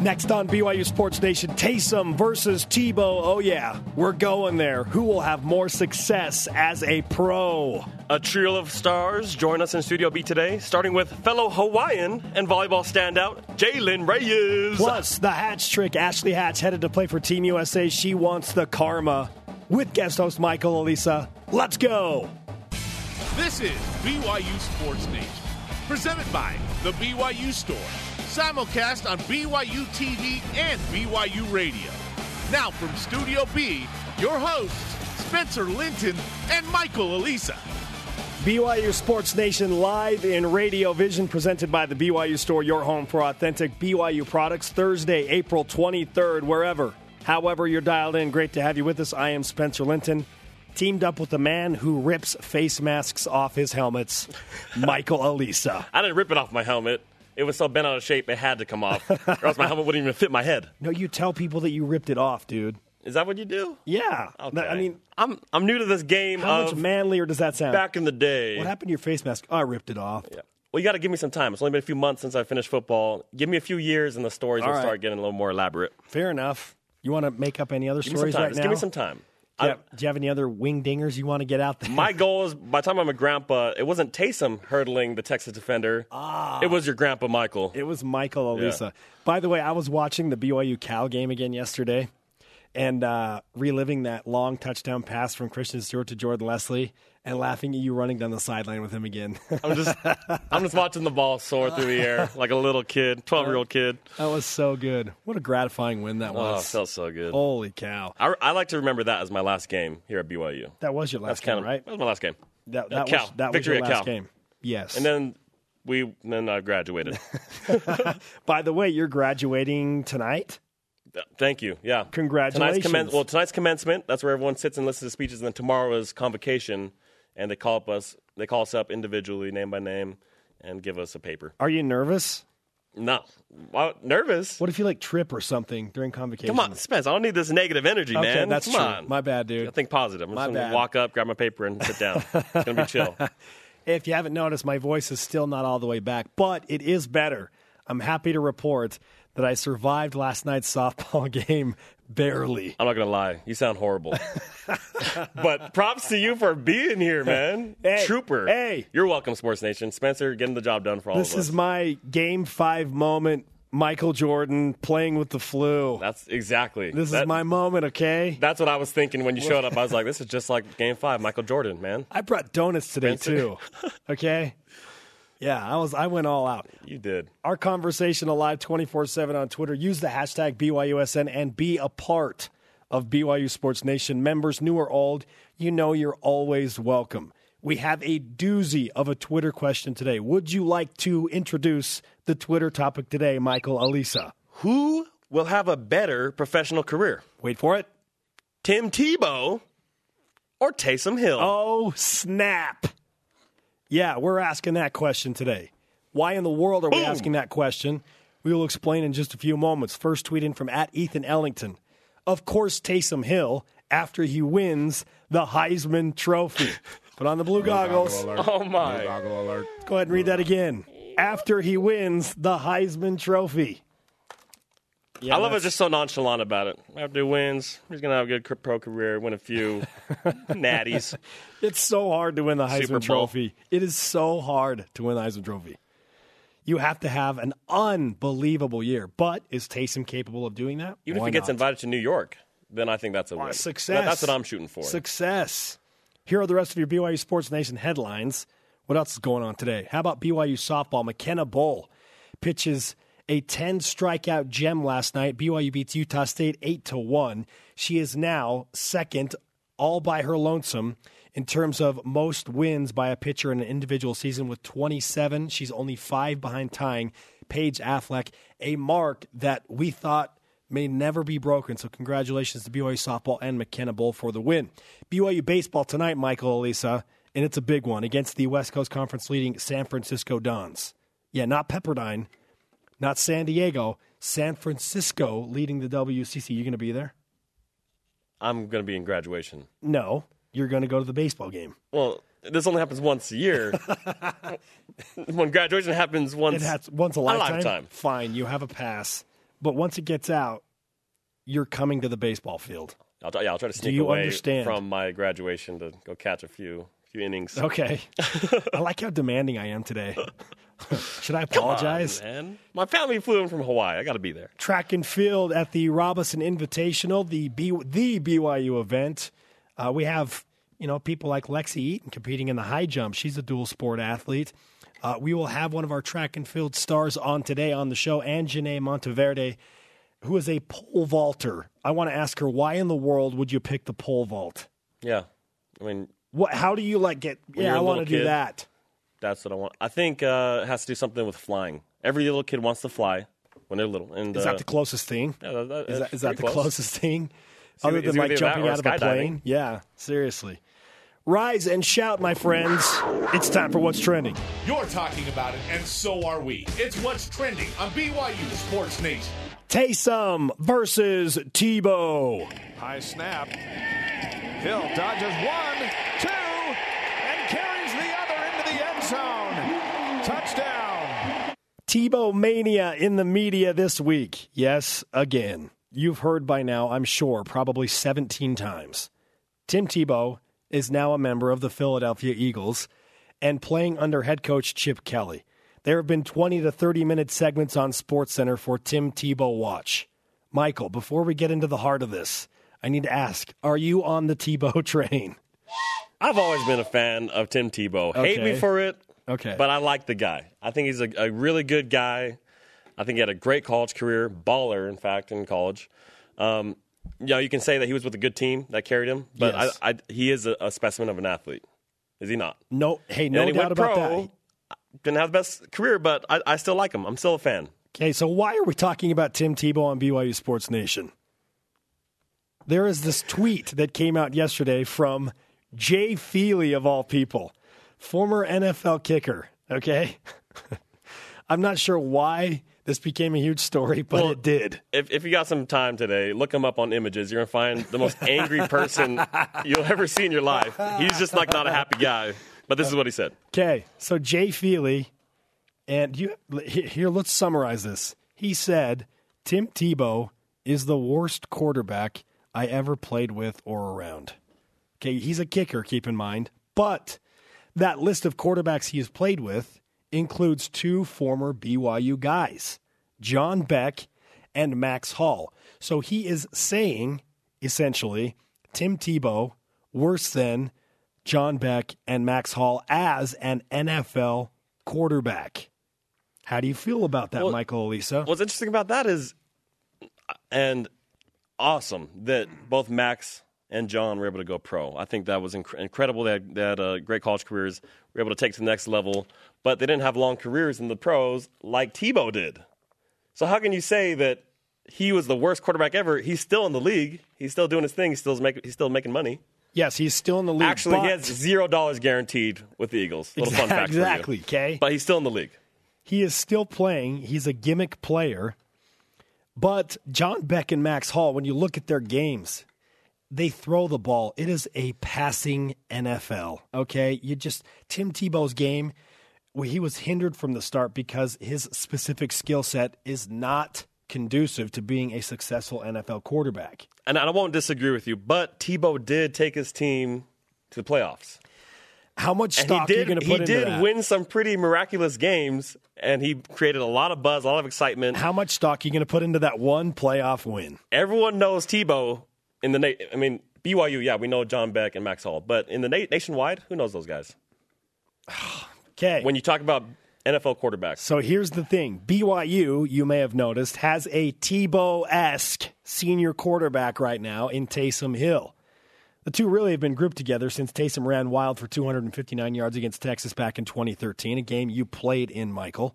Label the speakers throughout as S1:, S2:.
S1: Next on BYU Sports Nation, Taysom versus Tebow. Oh, yeah, we're going there. Who will have more success as a pro?
S2: A trio of stars join us in Studio B today, starting with fellow Hawaiian and volleyball standout, Jalen Reyes.
S1: Plus, the Hatch trick. Ashley Hatch headed to play for Team USA. She wants the karma. With guest host Michael Alisa. Let's go.
S3: This is BYU Sports Nation, presented by The BYU Store simulcast on BYU TV and BYU Radio. Now from Studio B, your hosts, Spencer Linton and Michael Alisa.
S1: BYU Sports Nation live in Radio Vision, presented by the BYU Store, your home for authentic BYU products, Thursday, April 23rd, wherever, however you're dialed in. Great to have you with us. I am Spencer Linton, teamed up with the man who rips face masks off his helmets, Michael Alisa.
S2: I didn't rip it off my helmet. It was so bent out of shape, it had to come off, or else my helmet wouldn't even fit my head.
S1: No, you tell people that you ripped it off, dude.
S2: Is that what you do?
S1: Yeah.
S2: Okay.
S1: I mean,
S2: I'm I'm new to this game.
S1: how much manlier does that sound?
S2: back in the day?
S1: What happened to your face mask? Oh, I ripped it off.
S2: Yeah. Well, you got to give me some time. It's only been a few months since I finished football. Give me a few years, and the stories
S1: All
S2: will
S1: right.
S2: start getting a little more elaborate.
S1: Fair enough. You want to make up any other
S2: Give
S1: stories right
S2: Just
S1: now?
S2: give me some time.
S1: Do you, have, do you have any other wing dingers you want to get out there?
S2: my goal is by the time I'm a grandpa, it wasn't Taysom hurdling the Texas defender. Ah. It was your grandpa Michael.
S1: It was Michael Alisa. By the way, I was watching the BYU Cal game again yesterday and uh, reliving that long touchdown pass from Christian Stewart to Jordan Leslie and laughing at you running down the sideline with him again.
S2: I'm just I'm just watching the ball soar through the air like a little kid, 12 year old kid.
S1: that was so good. What a gratifying win that
S2: Oh, it
S1: was.
S2: felt so good.
S1: Holy cow.
S2: I, I like to remember that as my last game here at BYU.
S1: That was your
S2: That's
S1: last
S2: kind
S1: game,
S2: of
S1: right?
S2: That was my last game.
S1: That,
S2: Uh,
S1: that
S2: Cal.
S1: was, that was
S2: Victory
S1: your
S2: at
S1: last
S2: Cal.
S1: game. Yes.
S2: And then we then I graduated.
S1: By the way, you're graduating tonight.
S2: Thank you. Yeah.
S1: Congratulations.
S2: Tonight's commen- well, tonight's commencement. That's where everyone sits and listens to speeches. And then tomorrow is convocation, and they call up us. They call us up individually, name by name, and give us a paper.
S1: Are you nervous?
S2: No, well, nervous.
S1: What if you like trip or something during convocation?
S2: Come on, Spence. I don't need this negative energy,
S1: Okay,
S2: man.
S1: that's
S2: Come
S1: true.
S2: on.
S1: My bad, dude.
S2: I think positive. I'm
S1: My
S2: just gonna
S1: bad.
S2: walk up, grab my paper, and sit down. it's gonna be chill.
S1: If you haven't noticed, my voice is still not all the way back, but it is better. I'm happy to report that I survived last night's softball game barely.
S2: I'm not gonna lie. You sound horrible. but props to you for being here, man.
S1: Hey,
S2: Trooper.
S1: hey.
S2: You're welcome, Sports Nation. Spencer, getting the job done for all
S1: This
S2: of us.
S1: This is my game five moment. Michael Jordan playing with the flu.
S2: That's exactly.
S1: This
S2: that-
S1: is my moment, okay?
S2: That's what I was thinking when you showed up. I was like, this is just like Game Five, Michael Jordan, man.
S1: I brought donuts today
S2: Spencer.
S1: too. Okay? Yeah, I was I went all out.
S2: You did.
S1: Our conversation alive 24/7 on Twitter. Use the hashtag BYUSN and be a part of BYU Sports Nation. Members new or old, you know you're always welcome. We have a doozy of a Twitter question today. Would you like to introduce the Twitter topic today, Michael Alisa?
S2: Who will have a better professional career,
S1: Wait for it.
S2: Tim Tebow or Taysom Hill?
S1: Oh, snap. Yeah, we're asking that question today. Why in the world are we
S2: Boom.
S1: asking that question? We will explain in just a few moments. First tweet in from at Ethan Ellington. Of course, Taysom Hill after he wins the Heisman Trophy. Put on the blue goggles.
S2: Oh my! Goggle alert.
S1: Go ahead and read that again. After he wins the Heisman Trophy. Yeah,
S2: I love it just so nonchalant about it. After he wins, he's gonna have a good pro career, win a few natties.
S1: It's so hard to win the Heisman Trophy. It is so hard to win the Heisman Trophy. You have to have an unbelievable year. But is Taysom capable of doing that?
S2: Even
S1: Why
S2: if he gets
S1: not?
S2: invited to New York, then I think that's a win.
S1: Success.
S2: That- that's what I'm shooting for.
S1: Success. Here are the rest of your BYU Sports Nation headlines. What else is going on today? How about BYU softball? McKenna Bull pitches a 10 strikeout gem last night. BYU beats Utah State 8 to 1. She is now second all by her lonesome in terms of most wins by a pitcher in an individual season with 27. She's only 5 behind tying Paige Affleck, a mark that we thought may never be broken. So congratulations to BYU softball and McKenna Bull for the win. BYU baseball tonight, Michael Alisa, and it's a big one against the West Coast Conference leading San Francisco Dons. Yeah, not Pepperdine, not San Diego, San Francisco leading the WCC. You going to be there?
S2: I'm gonna be in graduation.
S1: No, you're going to go to the baseball game.
S2: Well, this only happens once a year. when graduation happens once,
S1: It has once a
S2: a
S1: lifetime.
S2: lifetime.
S1: Fine, you have a pass. but once it gets out, you're coming to the baseball field.
S2: I'll, try- yeah, I'll try to sneak away
S1: understand?
S2: from my graduation to go catch a few few innings.
S1: Okay. I like how demanding I am today. Should I
S2: Come on,
S1: apologize?
S2: man. My family flew in from Hawaii. I got to be there.
S1: track and field at the Robison Invitational, the B, the BYU event. Uh, we have you know people like Lexi Eaton competing in the high jump. She's a dual sport athlete. Uh, we will have one of our track and field stars on today on the show, and Janae Monteverde, who is a pole vaulter. I want to ask her why in the world would you pick the pole vault?
S2: Yeah, I mean
S1: What? How do you like get?
S2: you're
S1: Yeah, I want to do
S2: kid,
S1: that.
S2: that's what I want. I think uh, it has to do something with flying. Every little kid wants to fly when they're little. And
S1: Is
S2: uh,
S1: that the closest thing?
S2: yeah, that, that,
S1: is that,
S2: is
S1: is that the
S2: close.
S1: closest thing?
S2: either-
S1: Other
S2: it's
S1: than like jumping out of a plane? Yeah, seriously. Rise and shout, my friends. It's time for What's Trending.
S3: You're talking about it, and so are we. It's what's trending on BYU Sports Nation.
S1: Taysom versus Tebow.
S4: High snap. Hill dodges one, two, and carries the other into the end zone. Touchdown.
S1: Tebow mania in the media this week. Yes, again. You've heard by now, I'm sure, probably 17 times. Tim Tebow is now a member of the Philadelphia Eagles and playing under head coach Chip Kelly. There have been 20 to 30 minute segments on SportsCenter for Tim Tebow Watch. Michael, before we get into the heart of this, I need to ask Are you on the Tebow train?
S2: I've always been a fan of Tim Tebow. Hate me for it,
S1: Okay.
S2: but I like the guy. I think he's a, a really good guy. I think he had a great college career, baller, in fact, in college. Um, you know, you can say that he was with a good team that carried him, but
S1: Yes.
S2: I, I, he is a, a specimen of an athlete. Is he not?
S1: no, hey,
S2: And
S1: no
S2: he
S1: doubt
S2: went
S1: about
S2: pro,
S1: that.
S2: Didn't have the best career, but I, I still like him. I'm still a fan.
S1: Okay, so why are we talking about Tim Tebow on BYU Sports Nation? There is this tweet that came out yesterday from Jay Feely, of all people, former NFL kicker. Okay. I'm not sure why this became a huge story, but
S2: Well,
S1: it did.
S2: If, if you got some time today, look him up on images. You're gonna find the most angry person you'll ever see in your life. He's just like not a happy guy. But this is what he said.
S1: Okay, so Jay Feely, and you here. Let's summarize this. He said Tim Tebow is the worst quarterback I ever played with or around. Okay, he's a kicker. Keep in mind, but that list of quarterbacks he has played with includes two former BYU guys, John Beck and Max Hall. So he is saying essentially Tim Tebow worse than John Beck and Max Hall as an NFL quarterback. How do you feel about that,
S2: Well-
S1: Michael Alisa?
S2: What's interesting about that is, and awesome that both Max and John were able to go pro. I think that was inc- incredible. They had, they had uh, great college careers, were able to take to the next level, but they didn't have long careers in the pros like Tebow did. So how can you say that he was the worst quarterback ever? He's still in the league. He's still doing his thing. He's still making. He's still making money.
S1: yes, he's still in the league.
S2: Actually, he has zero dollars guaranteed with the Eagles. Little fun fact
S1: exactly. Okay,
S2: But he's still in the league.
S1: he is still playing. He's a gimmick player. But John Beck and Max Hall, when you look at their games, they throw the ball. It is a passing NFL. Okay, you just Tim Tebow's game. well, He was hindered from the start because his specific skill set is not conducive to being a successful NFL quarterback.
S2: And I won't disagree with you, but Tebow did take his team to the playoffs.
S1: How much
S2: And
S1: stock
S2: he
S1: are you
S2: did,
S1: going to
S2: he
S1: put into
S2: did win some pretty miraculous games, and he created a lot of buzz, a lot of excitement.
S1: How much stock are you going to put into that one playoff win?
S2: Everyone knows Tebow in the. Na- I mean, BYU, yeah, we know John Beck and Max Hall, but in the na- nationwide, who knows those guys?
S1: Okay.
S2: When you talk about NFL quarterbacks,
S1: So here's the thing BYU, you may have noticed, has a Tebow esque senior quarterback right now in Taysom Hill. The two really have been grouped together since Taysom ran wild for 259 yards against Texas back in 2013, a game you played in, Michael.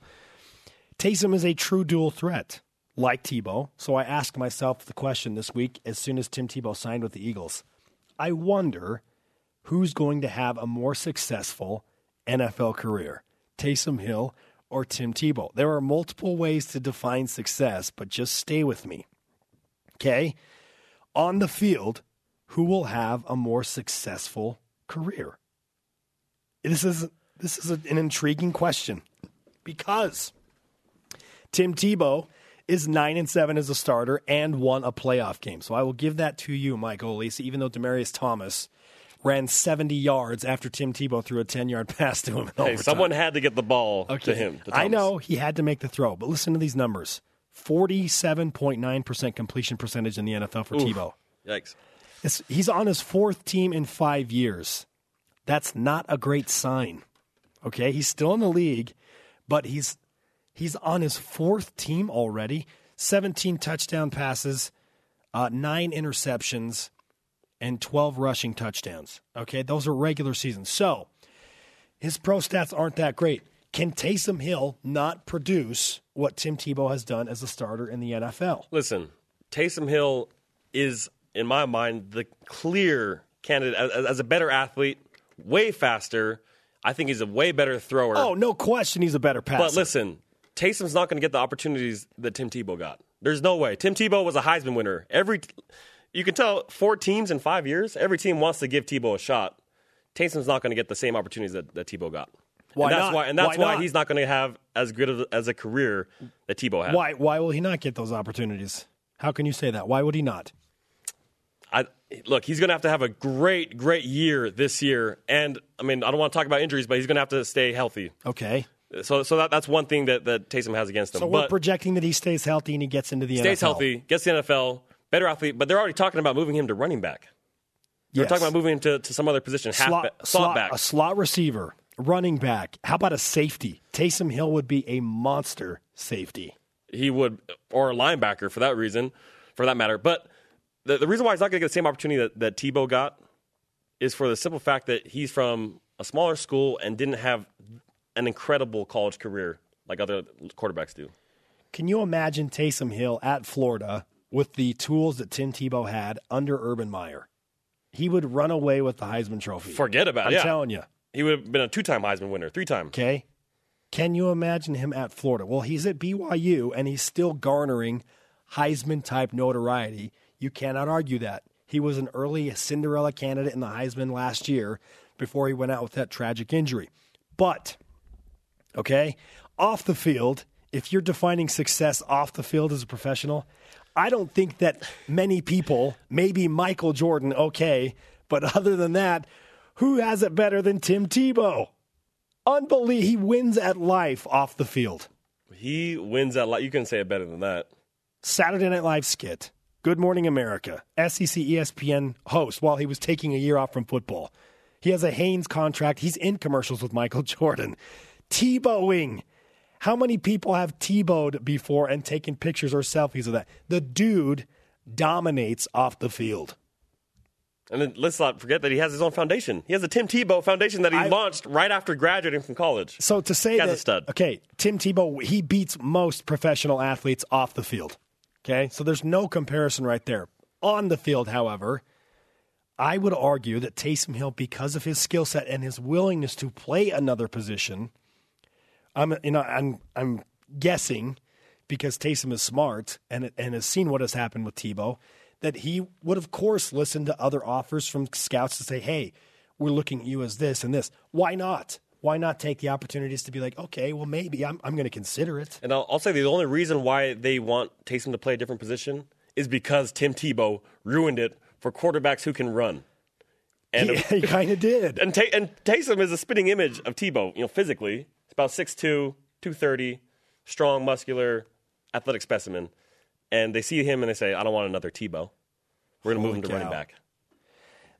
S1: Taysom is a true dual threat, like Tebow. So I asked myself the question this week as soon as Tim Tebow signed with the Eagles. I wonder who's going to have a more successful NFL career, Taysom Hill or Tim Tebow. There are multiple ways to define success, but just stay with me. Okay? On the field, who will have a more successful career? This is this is an intriguing question because Tim Tebow is nine and seven as a starter and won a playoff game. So I will give that to you, Michael Lisa, even though Demaryius Thomas ran 70 yards after Tim Tebow threw a 10 yard pass to him.
S2: Hey, someone had to get the ball
S1: Okay.
S2: to him. to
S1: I know he had to make the throw, but listen to these numbers 47.9% completion percentage in the NFL for Tebow.
S2: Yikes.
S1: It's, he's on his fourth team in five years. That's not a great sign. Okay, he's still in the league, but he's he's on his fourth team already. Seventeen touchdown passes, uh, nine interceptions, and twelve rushing touchdowns. Okay, those are regular seasons. So his pro stats aren't that great. Can Taysom Hill not produce what Tim Tebow has done as a starter in the NFL?
S2: Listen, Taysom Hill is, in my mind, the clear candidate as, as a better athlete, way faster. I think he's a way better thrower.
S1: Oh, no question, he's a better passer.
S2: But listen, Taysom's not going to get the opportunities that Tim Tebow got. There's no way. Tim Tebow was a Heisman winner. Every you can tell four teams in five years. Every team wants to give Tebow a shot. Taysom's not going to get the same opportunities that, that Tebow got.
S1: Why
S2: and that's
S1: not?
S2: why and that's
S1: Why
S2: why,
S1: not?
S2: he's not going to have as good of, as a career that Tebow had.
S1: Why why will he not get those opportunities? How can you say that? Why would he not?
S2: I, look, he's going to have to have a great, great year this year. And I mean, I don't want to talk about injuries, but he's going to have to stay healthy.
S1: Okay.
S2: So, so that, that's one thing that, that Taysom has against him.
S1: So we're
S2: but
S1: projecting that he stays healthy and he gets into the
S2: stays
S1: NFL.
S2: healthy, gets the NFL, better athlete. But they're already talking about moving him to running back. They're
S1: Yes.
S2: talking about moving him to, to some other position, half
S1: slot,
S2: ba- slot, back.
S1: a slot receiver, running back. How about a safety? Taysom Hill would be a monster safety.
S2: he would, or a linebacker for that reason, for that matter. But the, the reason why he's not going to get the same opportunity that, that Tebow got is for the simple fact that he's from a smaller school and didn't have an incredible college career like other quarterbacks do.
S1: Can you imagine Taysom Hill at Florida with the tools that Tim Tebow had under Urban Meyer? He would run away with the Heisman Trophy.
S2: Forget about it. I'm. Yeah.
S1: telling you.
S2: He would have been a two time Heisman winner, three time.
S1: Okay. Can you imagine him at Florida? Well, he's at BYU and he's still garnering Heisman type notoriety. You cannot argue that. He was an early Cinderella candidate in the Heisman last year before he went out with that tragic injury. But, okay, off the field, if you're defining success off the field as a professional, I don't think that many people, maybe Michael Jordan, okay, but other than that, who has it better than Tim Tebow? Unbelievable. He wins at life off the field.
S2: He wins at life. You can say it better than that.
S1: Saturday Night Live skit. Good Morning America. SEC ESPN host while he was taking a year off from football. He has a Hanes contract. He's in commercials with Michael Jordan. Tebowing. How many people have Tebowed before and taken pictures or selfies of that? The dude dominates off the field.
S2: And then let's not forget that he has his own foundation. He has a Tim Tebow foundation that he
S1: I-
S2: launched right after graduating from college.
S1: So to say that,
S2: a stud.
S1: okay, Tim Tebow, he beats most professional athletes off the field. Okay, so there's no comparison right there. On the field, however, I would argue that Taysom Hill, because of his skill set and his willingness to play another position, I'm you know I'm I'm guessing because Taysom is smart and and has seen what has happened with Tebow that he would of course listen to other offers from scouts to say, hey, we're looking at you as this and this. Why not? Why not take the opportunities to be like, okay, well maybe I'm I'm going to consider it.
S2: And I'll, I'll say the only reason why they want Taysom to play a different position is because Tim Tebow ruined it for quarterbacks who can run. And
S1: he he kind of did.
S2: and, Ta- and Taysom is a spitting image of Tebow, you know, physically. About 6'2", 230, strong, muscular, athletic specimen. And they see him and they say, I don't want another Tebow. We're going to move him to
S1: cow.
S2: running back.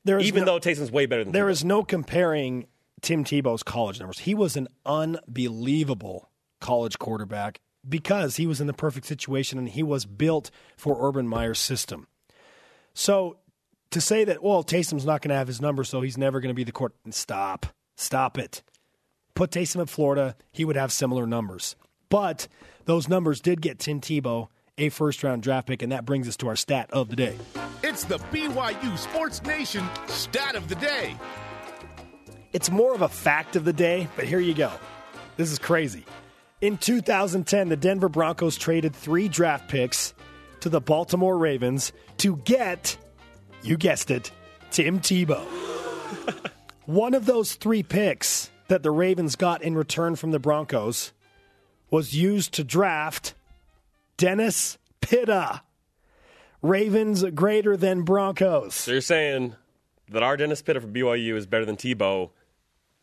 S1: There is
S2: Even
S1: no-
S2: though Taysom's way better than
S1: There
S2: Tebow.
S1: is no comparing Tim Tebow's college numbers. He was an unbelievable college quarterback because he was in the perfect situation and he was built for Urban Meyer's system. So to say that, well, Taysom's not going to have his number, so he's never going to be the court. Stop. Stop it. Put Taysom at Florida, he would have similar numbers. But those numbers did get Tim Tebow a first round draft pick, and that brings us to our stat of the day.
S3: It's the BYU Sports Nation stat of the day.
S1: It's more of a fact of the day, but here you go. This is crazy. In 2010, the Denver Broncos traded three draft picks to the Baltimore Ravens to get, you guessed it, Tim Tebow. One of those three picks that the Ravens got in return from the Broncos was used to draft Dennis Pitta. Ravens greater than Broncos.
S2: So you're saying that our Dennis Pitta from BYU is better than Tebow,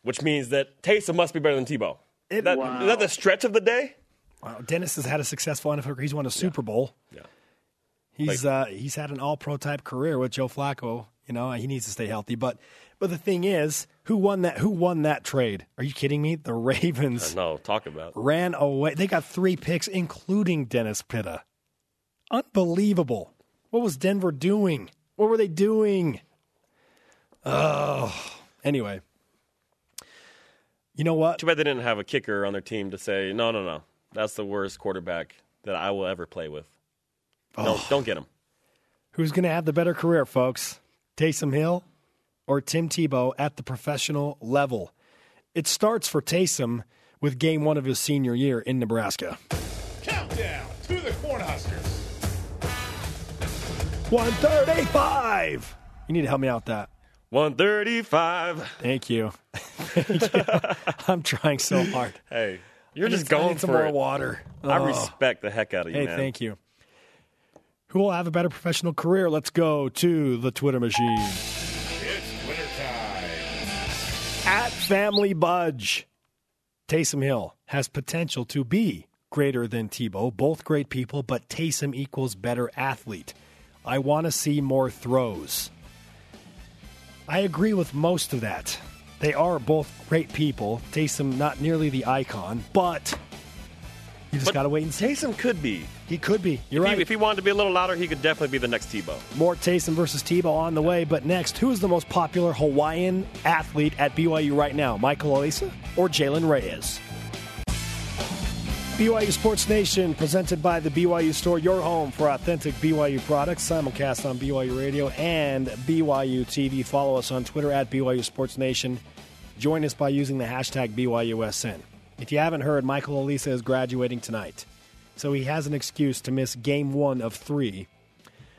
S2: which means that Taysom must be better than Tebow.
S1: It-
S2: that,
S1: Wow.
S2: Is that the stretch of the day?
S1: Wow, Dennis has had a successful NFL career. He's won a Super Bowl.
S2: Yeah.
S1: He's uh, he's had an All Pro type career with Joe Flacco. You know he needs to stay healthy. But but the thing is, who won that? Who won that trade? Are you kidding me? The Ravens
S2: No, talk about.
S1: ran away. They got three picks, including Dennis Pitta. Unbelievable. What was Denver doing? What were they doing? Oh, anyway. You know what?
S2: Too bad they didn't have a kicker on their team to say, no, no, no. That's the worst quarterback that I will ever play with. No,
S1: Oh.
S2: don't get him.
S1: Who's going to have the better career, folks? Taysom Hill or Tim Tebow at the professional level? It starts for Taysom with game one of his senior year in Nebraska.
S3: Countdown to the Cornhuskers.
S1: 135. You need to help me out with that.
S2: 135.
S1: Thank you. Thank you. I'm trying so hard.
S2: Hey, you're
S1: I
S2: just
S1: need- I
S2: going
S1: need some
S2: for
S1: more
S2: it.
S1: water.
S2: I
S1: Oh.
S2: respect the heck out of you,
S1: Hey,
S2: man.
S1: thank you. Who will have a better professional career? Let's go to the Twitter machine. Family Budge, Taysom Hill has potential to be greater than Tebow. Both great people, but Taysom equals better athlete. I want to see more throws. I agree with most of that. They are both great people. Taysom, not nearly the icon, but you just got to wait and see.
S2: Taysom could be.
S1: He could be. You're
S2: If
S1: right.
S2: he, if he wanted to be a little louder, he could definitely be the next Tebow.
S1: More Taysom versus Tebow on the way. But next, who is the most popular Hawaiian athlete at BYU right now? Michael Alisa or Jalen Reyes? BYU Sports Nation, presented by the BYU Store, your home for authentic BYU products. Simulcast on BYU Radio and BYU TV. Follow us on Twitter at BYU Sports Nation. Join us by using the hashtag BYUSN. If you haven't heard, Michael Alisa is graduating tonight. So he has an excuse to miss game one of three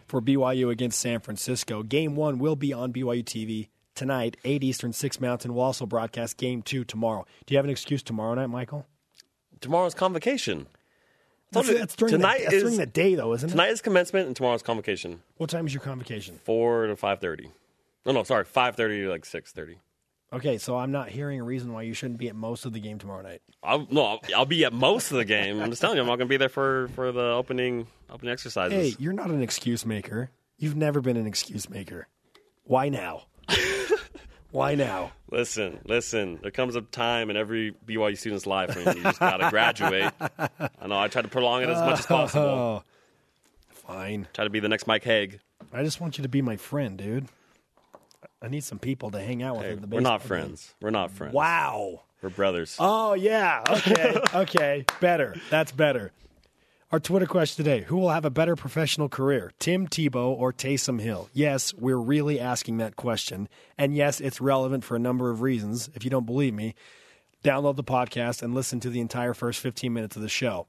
S1: for BYU against San Francisco. Game one will be on BYU TV tonight, 8 Eastern, 6 Mountain. We'll also broadcast game two tomorrow. Do you have an excuse tomorrow night, Michael?
S2: Tomorrow's convocation.
S1: That's, that's during,
S2: tonight
S1: the, that's
S2: is
S1: during the day, though, isn't it?
S2: tonight is commencement and tomorrow's convocation.
S1: What time is your convocation?
S2: Four to five thirty. No, no, sorry, five thirty to like six thirty.
S1: Okay, so I'm not hearing a reason why you shouldn't be at most of the game tomorrow night.
S2: I'll, no, I'll, I'll be at most of the game. I'm just telling you, I'm not going to be there for, for the opening opening exercises.
S1: Hey, you're not an excuse maker. You've never been an excuse maker. Why now? why now?
S2: Listen, listen. There comes a time in every BYU student's life when you just got to graduate. I know. I try to prolong it as much as oh, possible.
S1: Oh, fine.
S2: Try to be the next Mike Haig.
S1: I just want you to be my friend, dude. I need some people to hang out with.
S2: Hey,
S1: at the
S2: we're not friends. We're not friends.
S1: Wow.
S2: We're brothers.
S1: Oh yeah. Okay. okay. Better. That's better. Our Twitter question today: Who will have a better professional career, Tim Tebow or Taysom Hill? Yes, we're really asking that question, and yes, it's relevant for a number of reasons. If you don't believe me, download the podcast and listen to the entire first 15 minutes of the show.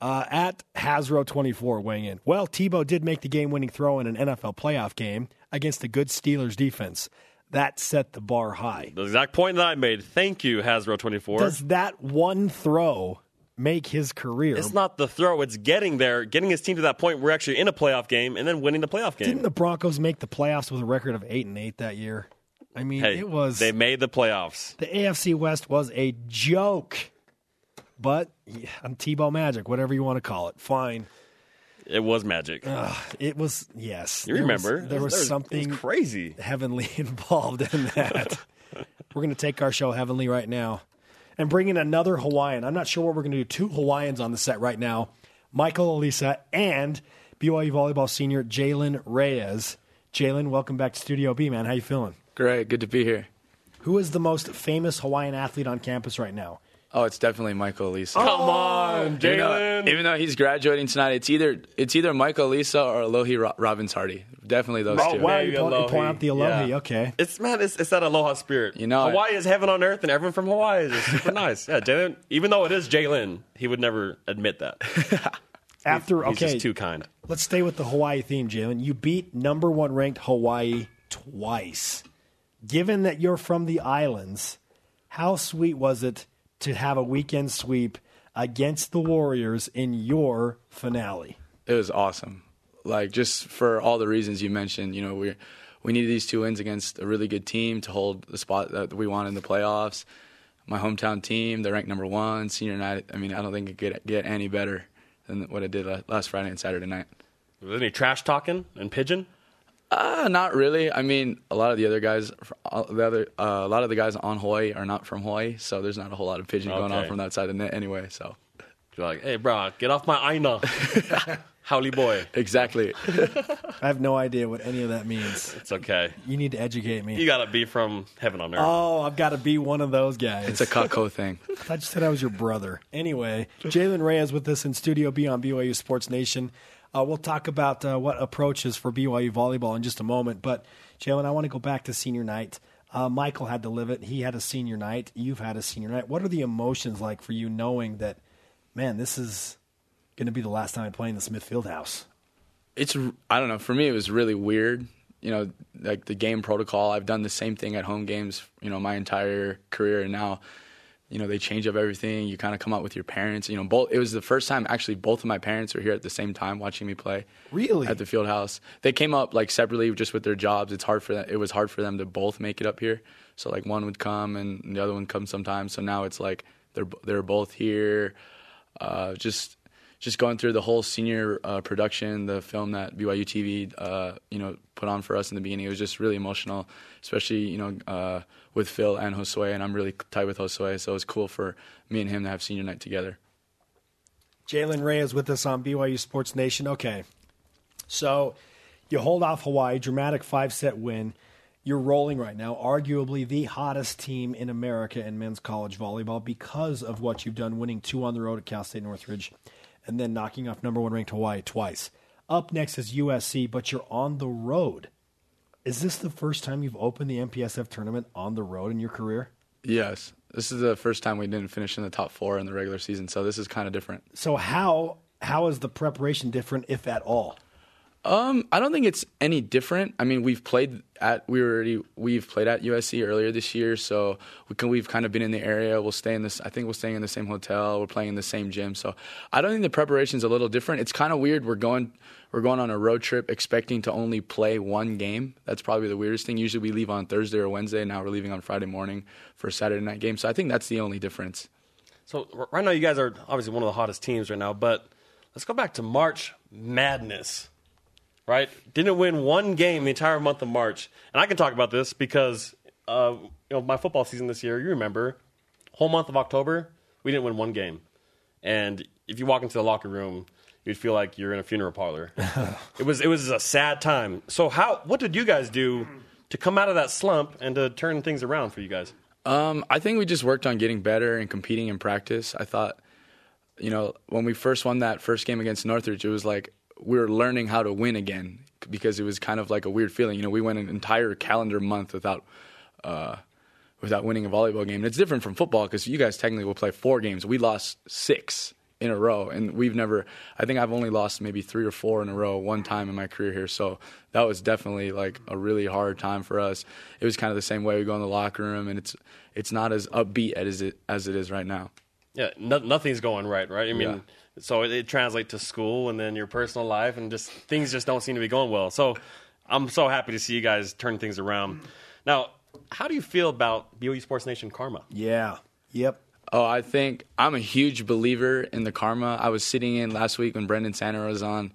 S1: Uh, at Hasro24 weighing in. Well, Tebow did make the game winning throw in an NFL playoff game against a good Steelers defense. That set the bar high.
S2: the exact point that I made. Thank you, Hasbro24.
S1: Does that one throw make his career?
S2: it's not the throw. It's getting there, getting his team to that point. We're actually in a playoff game and then winning the playoff game.
S1: Didn't the Broncos make the playoffs with a record of eight and eight that year? I mean,
S2: hey,
S1: it was
S2: they made the playoffs.
S1: the AFC West was a joke. But yeah, I'm Tebow magic, whatever you want to call it. Fine.
S2: It was magic.
S1: It was yes.
S2: you
S1: there was-
S2: remember?
S1: there was, something
S2: was crazy.
S1: heavenly involved in that. we're going to take our show heavenly right now and bring in another Hawaiian. I'm not sure what we're going to do. Two Hawaiians on the set right now Michael Alisa and BYU volleyball senior Jalen Reyes. Jalen, welcome back to Studio B, man. How you feeling?
S5: Great, good to be here.
S1: Who is the most famous Hawaiian athlete on campus right now?
S5: Oh, it's definitely Michael Alisa.
S2: Come on,
S5: Even though,
S2: Jalen.
S5: even though he's graduating tonight, it's either it's either Michael Alisa or Alohi Ro- Robins-Hardy. Definitely those
S2: Oh,
S5: two.
S2: wow.
S1: you
S2: Maybe
S1: point, you point out the Alohi.
S2: Yeah.
S1: Okay.
S2: It's man, it's, it's that aloha spirit.
S5: You know it.
S2: Hawaii is heaven on earth, and everyone from Hawaii is super nice. Yeah, Jalen. Even though it is Jalen, he would never admit that.
S1: After
S2: He's
S1: okay,
S2: just too kind.
S1: let's stay with the Hawaii theme, Jalen. You beat number one ranked Hawaii twice. Given that you're from the islands, how sweet was it to have a weekend sweep against the Warriors in your finale.
S5: It was awesome. Like just for all the reasons you mentioned, you know, we we needed these two wins against a really good team to hold the spot that we want in the playoffs. My hometown team, they're ranked number one. Senior night, I mean, I don't think it could get any better than what it did last Friday and Saturday night.
S2: Was there any trash talking and pidgin?
S5: Uh, not really. I mean, a lot of the other guys, uh, the other, uh, a lot of the guys on Hawaii are not from Hawaii, so there's not a whole lot of pidgin going on from that side of the net anyway. So
S2: You're like, hey, bro, get off my aina. haole boy.
S5: exactly,
S1: I have no idea what any of that means.
S2: It's okay.
S1: You need to educate me.
S2: You got to be from heaven on earth.
S1: Oh, I've got to be one of those guys.
S5: it's a Cutco thing.
S1: I just said I was your brother. Anyway, Jalen Reyes with us in Studio B on BYU Sports Nation. Uh, we'll talk about uh, what approaches for BYU volleyball in just a moment. But, Jalen, I want to go back to senior night. Uh, Michael had to live it. He had a senior night. You've had a senior night. What are the emotions like for you knowing that, man, this is going to be the last time I play in the Smith Fieldhouse?
S5: it's I don't know. For me, it was really weird. You know, like the game protocol. I've done the same thing at home games. You know, my entire career, and now, you know, they change up everything. You kind of come out with your parents. You know, both. It was the first time actually both of my parents were here at the same time watching me play.
S1: Really?
S5: At the field house, they came up like separately just with their jobs. It's hard for them. It was hard for them to both make it up here. So like one would come and the other one come sometimes. So now it's like they're they're both here. Uh, just just going through the whole senior uh, production, the film that BYU TV, uh, you know, put on for us in the beginning. It was just really emotional, especially you know uh, with Phil and Josue, and I'm really tight with Josue, so it was cool for me and him to have senior night together.
S1: Jalen Reyes with us on BYU Sports Nation. Okay, so you hold off Hawaii, dramatic five set win. You're rolling right now, arguably the hottest team in America in men's college volleyball because of what you've done, winning two on the road at Cal State Northridge, and then knocking off number one ranked Hawaii twice. Up next is USC, but you're on the road. Is this the first time you've opened the MPSF tournament on the road in your career?
S5: Yes, this is the first time we didn't finish in the top four in the regular season, so this is kind of different.
S1: So how how is the preparation different, if at all?
S5: Um, I don't think it's any different. I mean, we've played at we already we've played at USC earlier this year, so we can we've kind of been in the area. We'll stay in this. I think we're staying in the same hotel. We're playing in the same gym, so I don't think the preparation's a little different. It's kind of weird. We're going we're going on a road trip expecting to only play one game. That's probably the weirdest thing. Usually we leave on Thursday or Wednesday. Now we're leaving on Friday morning for a Saturday night game. So I think that's the only difference.
S2: So right now, you guys are obviously one of the hottest teams right now. But let's go back to March Madness. Right? Didn't win one game the entire month of March, and I can talk about this because uh, you know my football season this year. You remember, whole month of October, we didn't win one game, and if you walk into the locker room, you'd feel like you're in a funeral parlor. it was it was a sad time. So how what did you guys do to come out of that slump and to turn things around for you guys?
S5: Um, I think we just worked on getting better and competing in practice. I thought, you know, when we first won that first game against Northridge, it was like we were learning how to win again because it was kind of like a weird feeling. You know, we went an entire calendar month without uh, without winning a volleyball game. And it's different from football because you guys technically will play four games. We lost six in a row, and we've never. I think I've only lost maybe three or four in a row one time in my career here. So that was definitely like a really hard time for us. It was kind of the same way we go in the locker room, and it's it's not as upbeat as it as it is right now.
S2: Yeah, no, nothing's going right, right? I mean,
S5: Yeah.
S2: so it, it translates to school and then your personal life, and just things just don't seem to be going well. So I'm so happy to see you guys turn things around. Now, how do you feel about BYU Sports Nation karma?
S1: Yeah. Yep.
S5: Oh, I think I'm a huge believer in the karma. I was sitting in last week when Brendan Sander was on,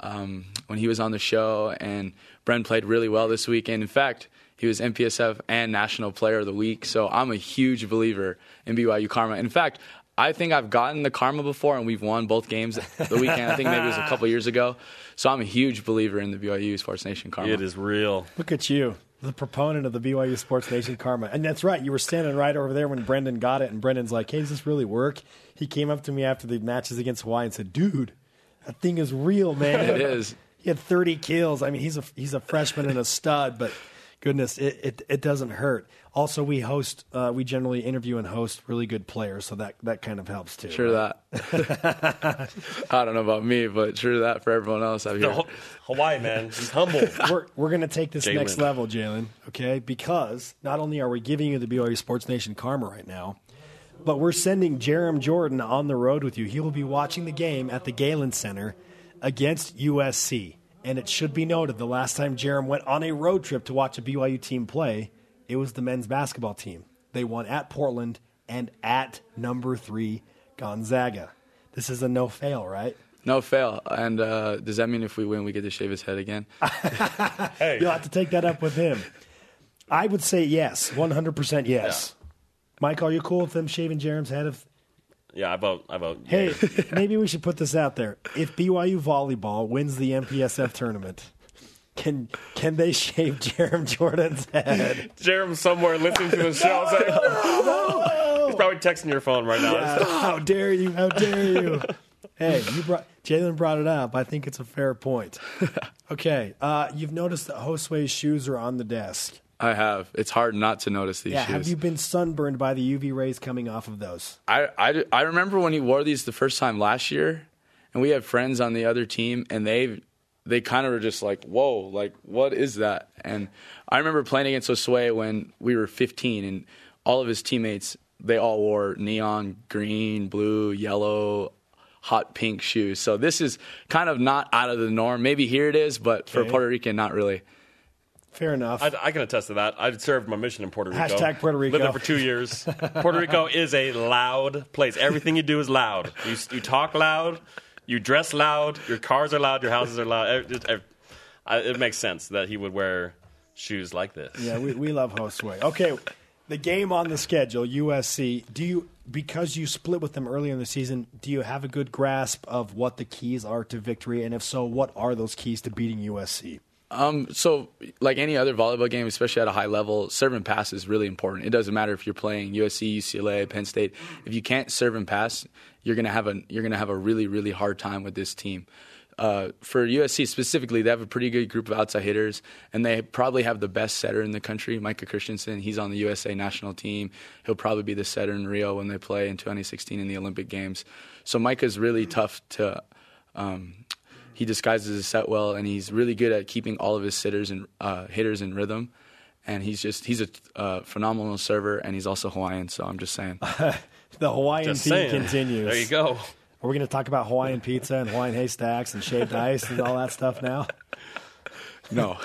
S5: um, when he was on the show, and Bren played really well this week. And In fact, he was MPSF and National Player of the Week. So I'm a huge believer in BYU karma. In fact, I think I've gotten the karma before, and we've won both games the weekend. I think maybe it was a couple years ago. So I'm a huge believer in the BYU Sports Nation karma.
S2: It is real.
S1: Look at you, the proponent of the BYU Sports Nation karma. And that's right. You were standing right over there when Brendan got it, and Brendan's like, hey, does this really work? He came up to me after the matches against Hawaii and said, dude, that thing is real, man.
S5: It is.
S1: He had 30 kills. I mean, he's a he's a freshman and a stud, but goodness, it, it, it doesn't hurt. Also, we host, uh, we generally interview and host really good players, so that, that kind of helps too.
S5: Sure that. I don't know about me, but sure that for everyone else out
S2: The
S5: here.
S2: Ho- Hawaii man, he's humble.
S1: we're we're going to take this
S2: Jalen.
S1: next level, Jalen. Okay, because not only are we giving you the BYU Sports Nation karma right now, But we're sending Jerem Jordan on the road with you. He will be watching the game at the Galen Center against USC. And it should be noted the last time Jerem went on a road trip to watch a BYU team play, it was the men's basketball team. They won at Portland and at number three Gonzaga. This is a no fail, right?
S5: No fail. And uh, does that mean if we win, we get to shave his head again? hey.
S1: You'll have to take that up with him. I would say yes, 100% yes. Mike, are you cool with them shaving Jerem's head? If
S2: Yeah, I vote. I vote.
S1: Hey, maybe we should put this out there. If BYU volleyball wins the MPSF tournament, can can they shave Jerem Jordan's head?
S2: Jerem's somewhere listening to the show. It's like, He's probably texting your phone right now.
S1: How dare you? How dare you? Hey, you brought Jalen brought it up. I think it's a fair point. Okay, uh, you've noticed that Josue's shoes are on the desk.
S5: I have. It's hard not to notice these
S1: Yeah,
S5: shoes.
S1: have you been sunburned by the UV rays coming off of those?
S5: I, I, I remember when he wore these the first time last year, and we had friends on the other team, and they they kind of were just like, "Whoa, like what is that?" And I remember playing against Josue when we were 15, and all of his teammates they all wore neon green, blue, yellow, hot pink shoes. So this is kind of not out of the norm. Maybe here it is, but for Puerto Rican, not really.
S1: Fair enough.
S2: I, I can attest to that. I served my mission in Puerto Rico.
S1: Hashtag Puerto Rico.
S2: Lived there for two years. Puerto Rico is a loud place. Everything you do is loud. You, you talk loud. You dress loud. Your cars are loud. Your houses are loud. It, it- makes sense that he would wear shoes like this.
S1: Yeah, we, we love Josue. Okay, the game on the schedule, USC. Do you because you split with them earlier in the season? Do you have a good grasp of what the keys are to victory, and if so, what are those keys to beating USC?
S5: Um, so like any other volleyball game, especially at a high level, serve and pass is really important. It doesn't matter if you're playing USC, UCLA, Penn State. If you can't serve and pass, you're gonna have a you're gonna have a really really hard time with this team. Uh, for USC specifically, they have a pretty good group of outside hitters, and they probably have the best setter in the country, Micah Christenson. He's on the USA national team. He'll probably be the setter in Rio when they play in 2016 in the Olympic Games. So Micah's really tough to um, he disguises his set well, and he's really good at keeping all of his sitters and uh, hitters in rhythm. And he's just he's a uh, phenomenal server, and he's also Hawaiian. So I'm just saying.
S1: The Hawaiian
S2: Just
S1: theme
S2: saying.
S1: continues.
S2: There you go.
S1: Are we going to talk about Hawaiian pizza and Hawaiian haystacks and shaved ice and all that stuff now?
S5: no,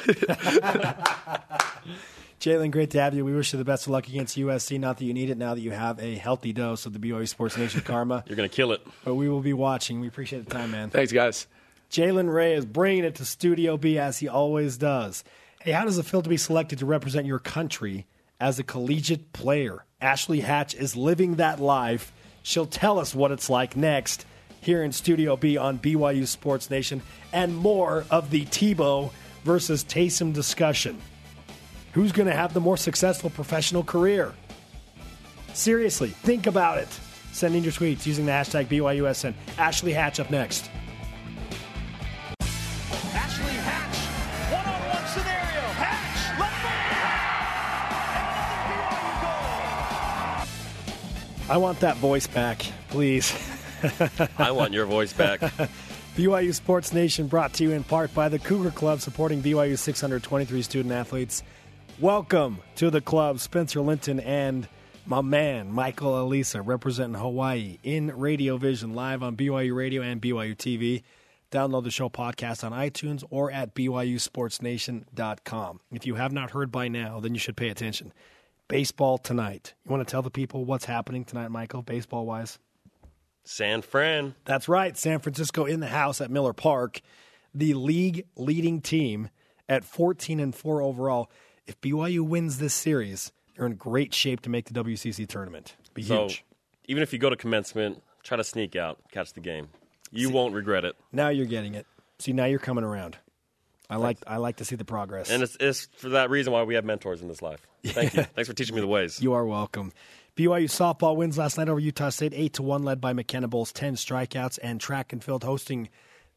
S1: Jalen, great to have you. We wish you the best of luck against USC. Not that you need it now that you have a healthy dose of the BYU Sports Nation karma,
S2: You're gonna kill it.
S1: but we will be watching. We appreciate the time, man.
S5: thanks guys.
S1: Jalen Reyes bringing it to Studio B as he always does. Hey, how does it feel to be selected to represent your country as a collegiate player? Ashley Hatch is living that life. She'll tell us what it's like next here in Studio B on BYU Sports Nation and more of the Tebow versus Taysom discussion. Who's going to have the more successful professional career? Seriously, think about it. Send in your tweets using the hashtag BYUSN. Ashley Hatch up next. I want that voice back, please.
S2: I want your voice back.
S1: BYU Sports Nation brought to you in part by the Cougar Club supporting BYU 623 student athletes. Welcome to the club, Spencer Linton and my man, Michael Alisa, representing Hawaii in Radio Vision, live on BYU Radio and BYU TV. Download the show podcast on iTunes or at BYUSportsNation.com. If you have not heard by now, then you should pay attention. Baseball tonight. You want to tell the people what's happening tonight, Michael, baseball wise?
S2: San Fran.
S1: That's right. San Francisco in the house at Miller Park, the league leading team at 14 and 4 overall. If BYU wins this series, they're in great shape to make the WCC tournament. Be
S2: So
S1: huge.
S2: even if you go to commencement, try to sneak out, catch the game. You won't regret it.
S1: Now you're getting it. See, now you're coming around. I like I like to see the progress.
S2: And it's, it's for that reason why we have mentors in this life. Thank you. Thanks for teaching me the ways.
S1: You are welcome. BYU softball wins last night over Utah State, eight to one, led by McKenna Bull's, ten strikeouts, and track and field hosting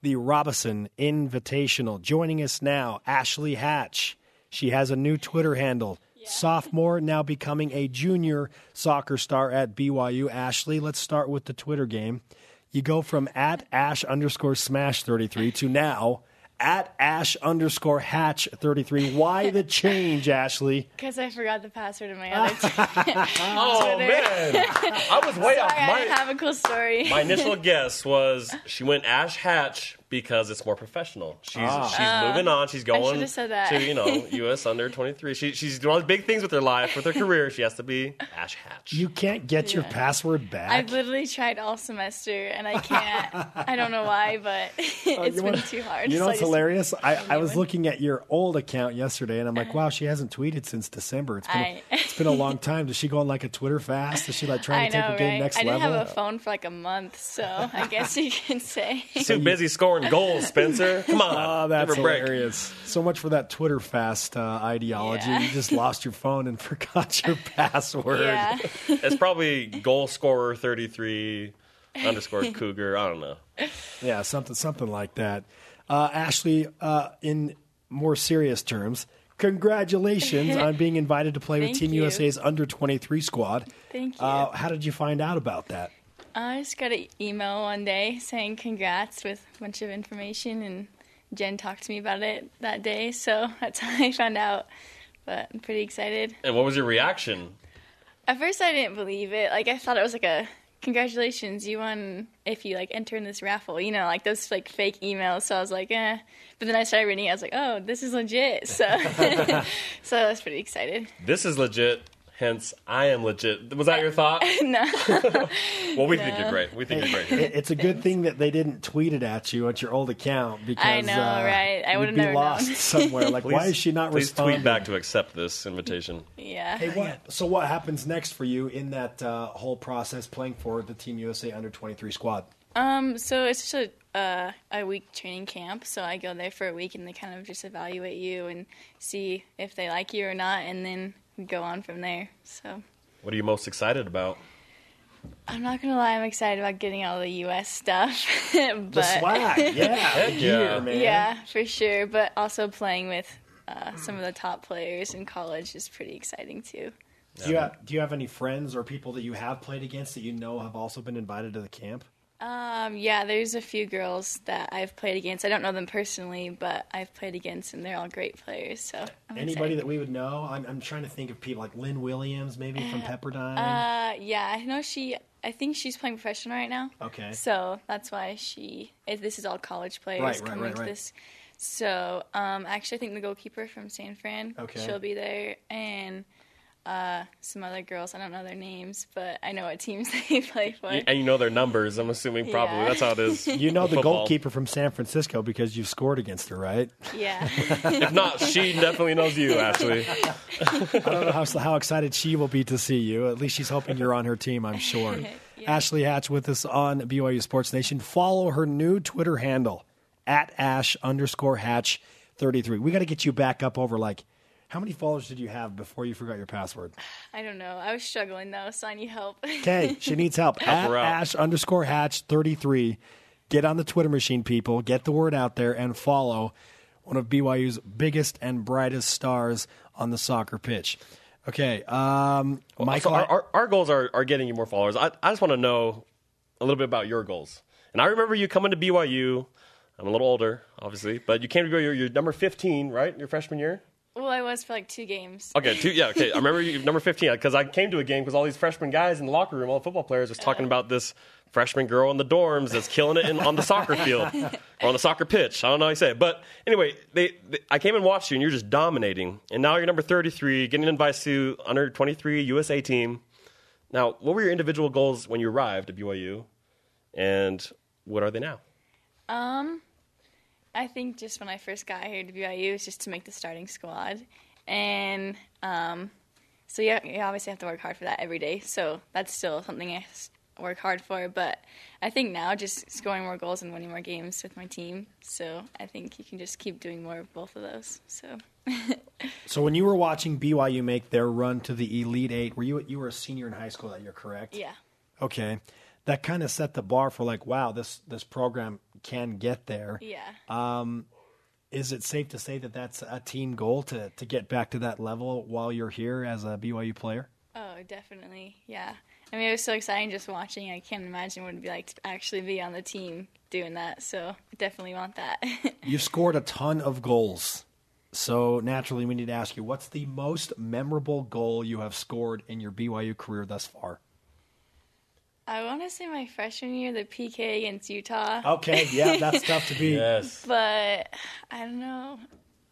S1: the Robison Invitational. Joining us now, Ashley Hatch. She has a new Twitter handle. Sophomore, now becoming a junior soccer star at BYU. Ashley, let's start with the Twitter game. You go from at Ash underscore Smash thirty three to now at Ash underscore Hatch 33. Why the change, Ashley?
S6: Because I forgot the password of my other oh, Twitter.
S2: Oh man, I was way off.
S6: Sorry, I have a cool story.
S2: my initial guess was she went Ash Hatch because it's more professional. She's she's moving on. She's going
S6: Ah. should've said that.
S2: to you know U.S. under twenty three. She, she's doing all these big things with her life, with her career. She has to be Ash Hatch.
S1: You can't get your password back.
S6: I've literally tried all semester and I can't. I don't know why, but it's
S1: Oh, You
S6: been
S1: wanna-
S6: too hard.
S1: You know
S6: so I
S1: what's
S6: just-
S1: hilarious? I, I was looking at your old account yesterday, and I'm like, wow, she hasn't tweeted since December. It's been, a,
S6: I-
S1: it's been a long time. Does she go on like a Twitter fast? Is she like trying
S6: I
S1: to take
S6: know,
S1: her game
S6: right?
S1: next
S6: I didn't
S1: level?
S6: have a phone for like a month, so I guess you can say.
S2: She's too busy scoring goals, Spencer. Come on,
S1: Oh, that's
S2: give her a break.
S1: hilarious. So much for that Twitter fast uh, ideology.
S6: Yeah.
S1: You just lost your phone and forgot your password.
S6: Yeah.
S2: It's probably goal scorer thirty three underscore Cougar. I don't know.
S1: Yeah, something something like that. Uh, Ashley, uh, in more serious terms, congratulations on being invited to play with Team
S6: you.
S1: USA's under 23 squad.
S6: Thank you.
S1: Uh, how did you find out about that?
S6: I just got an email one day saying congrats with a bunch of information, and Jen talked to me about it that day, so that's how I found out. But I'm pretty excited.
S2: And what was your reaction?
S6: At first, I didn't believe it. Like, I thought it was like a congratulations, you won if you like enter in this raffle, you know, like those like fake emails. So I was like, eh. But then I started reading, it, I was like, oh, this is legit. So, so I was pretty excited.
S2: This is legit. Hence, I am legit. Was that your thought?
S6: no,
S2: Well, we think you're great. We think you're great.
S1: It- It's a good thing that they didn't tweet it at you at your old account because
S6: I know,
S1: uh,
S6: right? I
S1: you'd
S6: would've
S1: be
S6: never
S1: lost
S6: known.
S1: somewhere. Like, why is she not
S2: Please
S1: responding?
S2: tweet back to accept this invitation.
S6: yeah.
S1: Hey, what, so what happens next for you in that uh, whole process playing for the Team USA under 23 squad?
S6: Um, so it's just a, uh, a week training camp. So I go there for a week and they kind of just evaluate you and see if they like you or not, and then we go on from there. So
S2: What are you most excited about?
S6: I'm not gonna lie, I'm excited about getting all the U.S. stuff. but
S1: The swag, yeah, the
S2: yeah.
S1: gear, man.
S6: yeah, for sure. But also playing with uh, some of the top players in college is pretty exciting too.
S1: Do you have, do you have any friends or people that you have played against that you know have also been invited to the camp?
S6: Um, yeah, there's a few girls that I've played against. I don't know them personally, but I've played against, and they're all great players. So I'm
S1: Anybody
S6: excited.
S1: that we would know? I'm, I'm trying to think of people like Lynn Williams, maybe from Pepperdine.
S6: Uh, yeah, I know she. I think she's playing professional right now.
S1: Okay.
S6: So that's why she. If this is all college players
S1: Right, right,
S6: coming
S1: right,
S6: to
S1: right.
S6: this. So um, actually, I think the goalkeeper from San Fran.
S1: Okay.
S6: She'll be there, and uh, some other girls. I don't know their names, but I know what teams they play for.
S2: And you know their numbers, I'm assuming probably.
S6: Yeah.
S2: That's how it is.
S1: you know the
S2: Football.
S1: goalkeeper from San Francisco because you've scored against her, right?
S6: Yeah.
S2: If not, she definitely knows you, Ashley.
S1: I don't know how, how excited she will be to see you. At least she's hoping you're on her team, I'm sure. Ashley Hatch with us on BYU Sports Nation. Follow her new Twitter handle at Ash underscore Hatch 33. We got to get you back up over like, how many followers did you have before you forgot your password?
S6: I don't know. I was struggling though, so I need help.
S1: Okay, she needs help. at. Ash underscore Hatch 33. Get on the Twitter machine, people. Get the word out there and follow one of BYU's biggest and brightest stars on the soccer pitch. Okay, um, Michael.
S2: So our, our, our goals are, are getting you more followers. I, I just want to know a little bit about your goals. And I remember you coming to BYU. I'm a little older, obviously, but you came to BYU. You're, you're number 15, right? Your freshman year.
S6: Well, I was for like two games.
S2: Okay, two, yeah, okay. I remember you number 15 because I came to a game because all these freshman guys in the locker room, all the football players, was talking about this freshman girl in the dorms that's killing it in, on the soccer field or on the soccer pitch. I don't know how you say it, but anyway, they, they, I came and watched you, and you're just dominating. And now you're number 33, getting invited to under 23 USA team. Now, what were your individual goals when you arrived at BYU, and what are they now?
S6: Um, I think just when I first got here to BYU, it was just to make the starting squad, and um, so yeah, you obviously have to work hard for that every day. So that's still something I work hard for. But I think now just scoring more goals and winning more games with my team. So I think you can just keep doing more of both of those. So
S1: So when you were watching BYU make their run to the Elite Eight, were you you were a senior in high school? That you're correct.
S6: yeah,
S1: Okay, that kind of set the bar for like, wow, this this program can get there.
S6: yeah.
S1: Um, is it safe to say that that's a team goal to to get back to that level while you're here as a BYU player?
S6: Oh, definitely. Yeah. I mean, it was so exciting just watching. I can't imagine what it'd be like to actually be on the team doing that. So definitely want that.
S1: You've scored a ton of goals. So naturally, we need to ask you what's the most memorable goal you have scored in your BYU career thus far?
S6: I want to say my freshman year, the PK against Utah.
S1: Okay, yeah, that's tough to beat.
S2: Yes.
S6: But I don't know.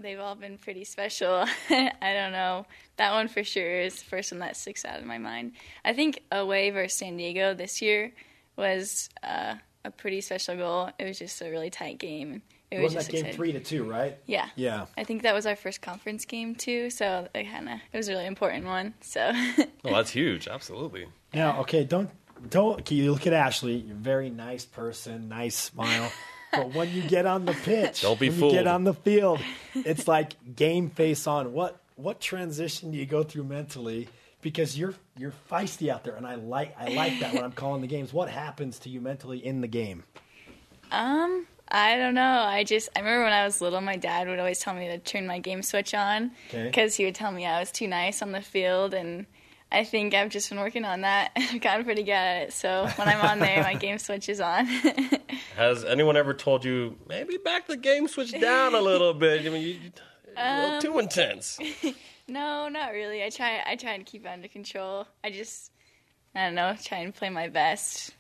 S6: They've all been pretty special. I don't know. That one for sure is the first one that sticks out in my mind. I think away versus San Diego this year was uh, a pretty special goal. It was just a really tight game. It was
S1: Wasn't that game
S6: exciting.
S1: three to two, right?
S6: Yeah.
S1: Yeah.
S6: I think that was our first conference game too, so it kind of it was a really important one. So
S2: Oh, that's huge. Absolutely.
S1: Now, okay, don't don't okay, you look at Ashley. You're a very nice person, nice smile. but when you get on the pitch,
S2: Don't be
S1: when you get on the field, it's like game face on. What what transition do you go through mentally? Because you're you're feisty out there, and I like I like that when I'm calling the games. What happens to you mentally in the game?
S6: Um, I don't know. I just I remember when I was little, my dad would always tell me to turn my game switch on
S1: Okay.
S6: because he would tell me I was too nice on the field, and I think I've just been working on that. I've gotten pretty good at it. So when I'm on there, my game switch is on.
S2: Has anyone ever told you maybe back the game switch down a little bit? I mean, you, you- a little too um, intense.
S6: no, not really. I try I try to keep it under control. I just I don't know, try and play my best,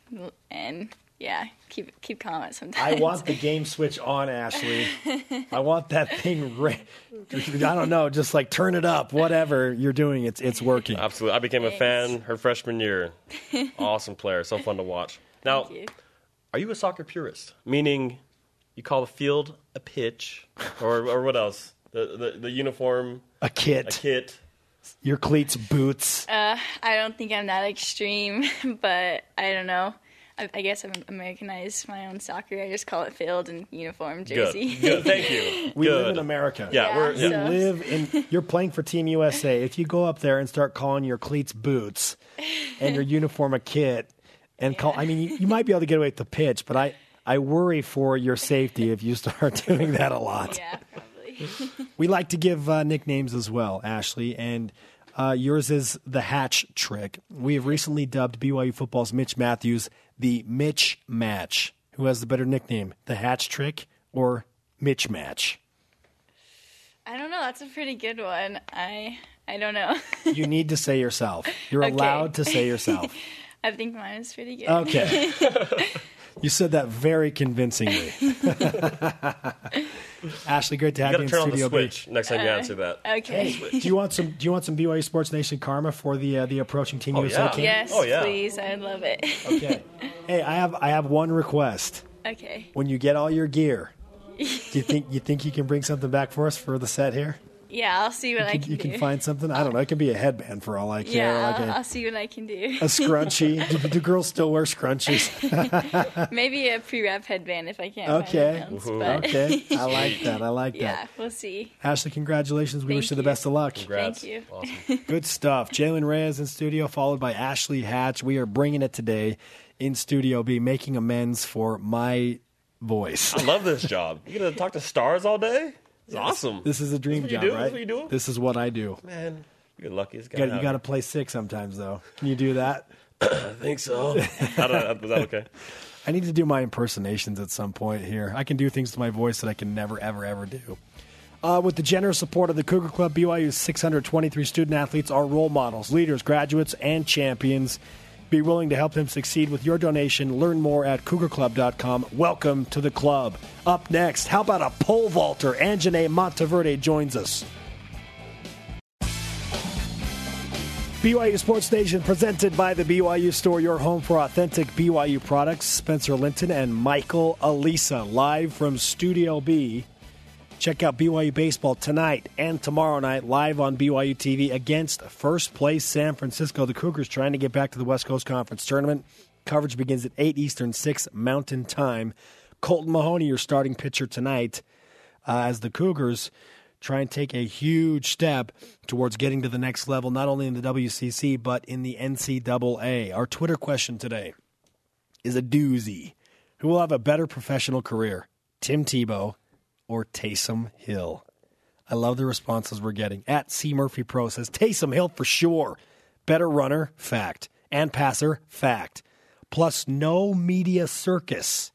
S6: and yeah, keep keep calm at
S1: I want the game switch on, Ashley. I want that thing. Ra- I don't know, just like turn it up. Whatever you're doing, it's it's working.
S2: Absolutely. I became a fan her freshman year. awesome player. So fun to watch. Now,
S6: Thank you.
S2: are you a soccer purist? Meaning you call the field a pitch? Or, or what else? The, the, the uniform,
S1: A kit
S2: a
S1: kit,
S2: kit?
S1: your cleats, boots.
S6: Uh, I don't think I'm that extreme, but I don't know. I, I guess I've Americanized my own soccer. I just call it field and uniform jersey.
S2: Good. Thank you.
S1: we
S2: Good.
S1: live in America.
S2: Yeah,
S6: Yeah,
S2: we're
S1: You
S2: yeah.
S6: so-
S1: live in. You're playing for Team USA. If you go up there and start calling your cleats boots and your uniform a kit, and call, I mean, you, you might be able to get away with the pitch, but I, I worry for your safety if you start doing that a lot.
S6: yeah, probably.
S1: We like to give uh, nicknames as well, Ashley, and uh, yours is the Hatch Trick. We have recently dubbed BYU football's Mitch Matthews the Mitch Match. Who has the better nickname, the Hatch Trick or Mitch Match?
S6: I don't know. That's a pretty good one. I I don't know.
S1: You need to say yourself. You're
S6: Okay.
S1: allowed to say yourself.
S6: I think mine is pretty good.
S1: Okay. you said that very convincingly. Ashley, great to have
S2: You
S1: you,
S2: got to
S1: in
S2: turn on the
S1: Studio B.
S2: switch next time you answer that.
S6: Okay.
S1: Do you want some? Do you want some BYU Sports Nation karma for the uh, the approaching Team
S2: Oh,
S1: USA
S2: yeah.
S1: game?
S6: Yes,
S2: Oh, yeah.
S6: please. I'd love it.
S1: Okay. Hey, I have I have one request.
S6: okay.
S1: When you get all your gear, do you think you think you can bring something back for us for the set here?
S6: Yeah, I'll see what I
S1: You,
S6: can
S1: you
S6: do.
S1: can find something. I don't know. It could be a headband for all I care.
S6: yeah,
S1: like
S6: I'll,
S1: a,
S6: I'll see what I can do.
S1: a scrunchie. do, do girls still wear scrunchies?
S6: Maybe a pre-wrap headband if I can't.
S1: Okay.
S6: Find headbands, but
S1: Okay, I like that. I like
S6: yeah,
S1: that.
S6: Yeah, we'll see.
S1: Ashley, congratulations. We
S6: Thank
S1: wish you the best of luck.
S2: Congrats.
S6: Thank you.
S2: Awesome.
S1: Good stuff. Jalen Reyes in studio, followed by Ashley Hatch. We are bringing it today in Studio B, making amends for my voice.
S2: I love this job. You gonna talk to stars all day? It's awesome.
S1: This is a dream
S2: This is
S1: job,
S2: do?
S1: right?
S2: This is what you do?
S1: This is what I do.
S2: Man, you're the luckiest guy.
S1: You got, you got to play sick sometimes, though. Can you do that?
S2: I think so. I don't know. Was that okay?
S1: I need to do my impersonations at some point here. I can do things to my voice that I can never, ever, ever do. Uh, with the generous support of the Cougar Club, BYU's 623 student athletes are role models, leaders, graduates, and champions. Be willing to help him succeed with your donation. Learn more at cougarclub.com. Welcome to the club. Up next, how about a pole vaulter? Anjanae Monteverde joins us. BYU Sports Nation presented by the BYU Store, your home for authentic BYU products. Spencer Linton and Michael Alisa live from Studio B. Check out BYU Baseball tonight and tomorrow night live on BYU TV against first place San Francisco. The Cougars trying to get back to the West Coast Conference Tournament. Coverage begins at 8 Eastern, 6 Mountain Time. Colton Mahoney, your starting pitcher tonight, uh, as the Cougars try and take a huge step towards getting to the next level, not only in the WCC, but in the NCAA. Our Twitter question today is a doozy. Who will have a better professional career, Tim Tebow or Taysom Hill? I love the responses we're getting. At C Murphy Pro says Taysom Hill for sure. Better runner, fact. and passer. Fact. Plus, no media circus.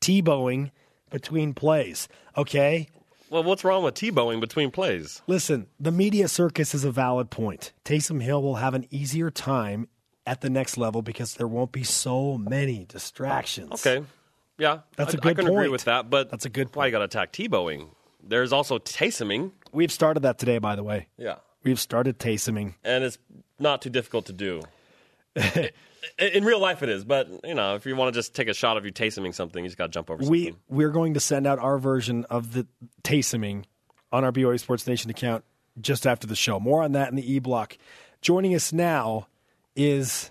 S1: Tebowing between plays. Okay?
S2: Well, what's wrong with Tebowing between plays?
S1: Listen, the media circus is a valid point. Taysom Hill will have an easier time at the next level because there won't be so many distractions.
S2: Okay. Yeah.
S1: That's
S2: I-
S1: a good
S2: I can agree with that, but
S1: That's a good
S2: why you got to attack Tebowing? There's also Taysoming.
S1: We've started that today, by the way.
S2: Yeah.
S1: We've started Taysoming.
S2: and it's not too difficult to do. in, real life, it is, but you know, if you want to just take a shot of you Taysoming something, you just got to jump over
S1: We
S2: something.
S1: we're going to send out our version of the Taysoming on our BYU Sports Nation account just after the show. More on that in the e block. Joining us now is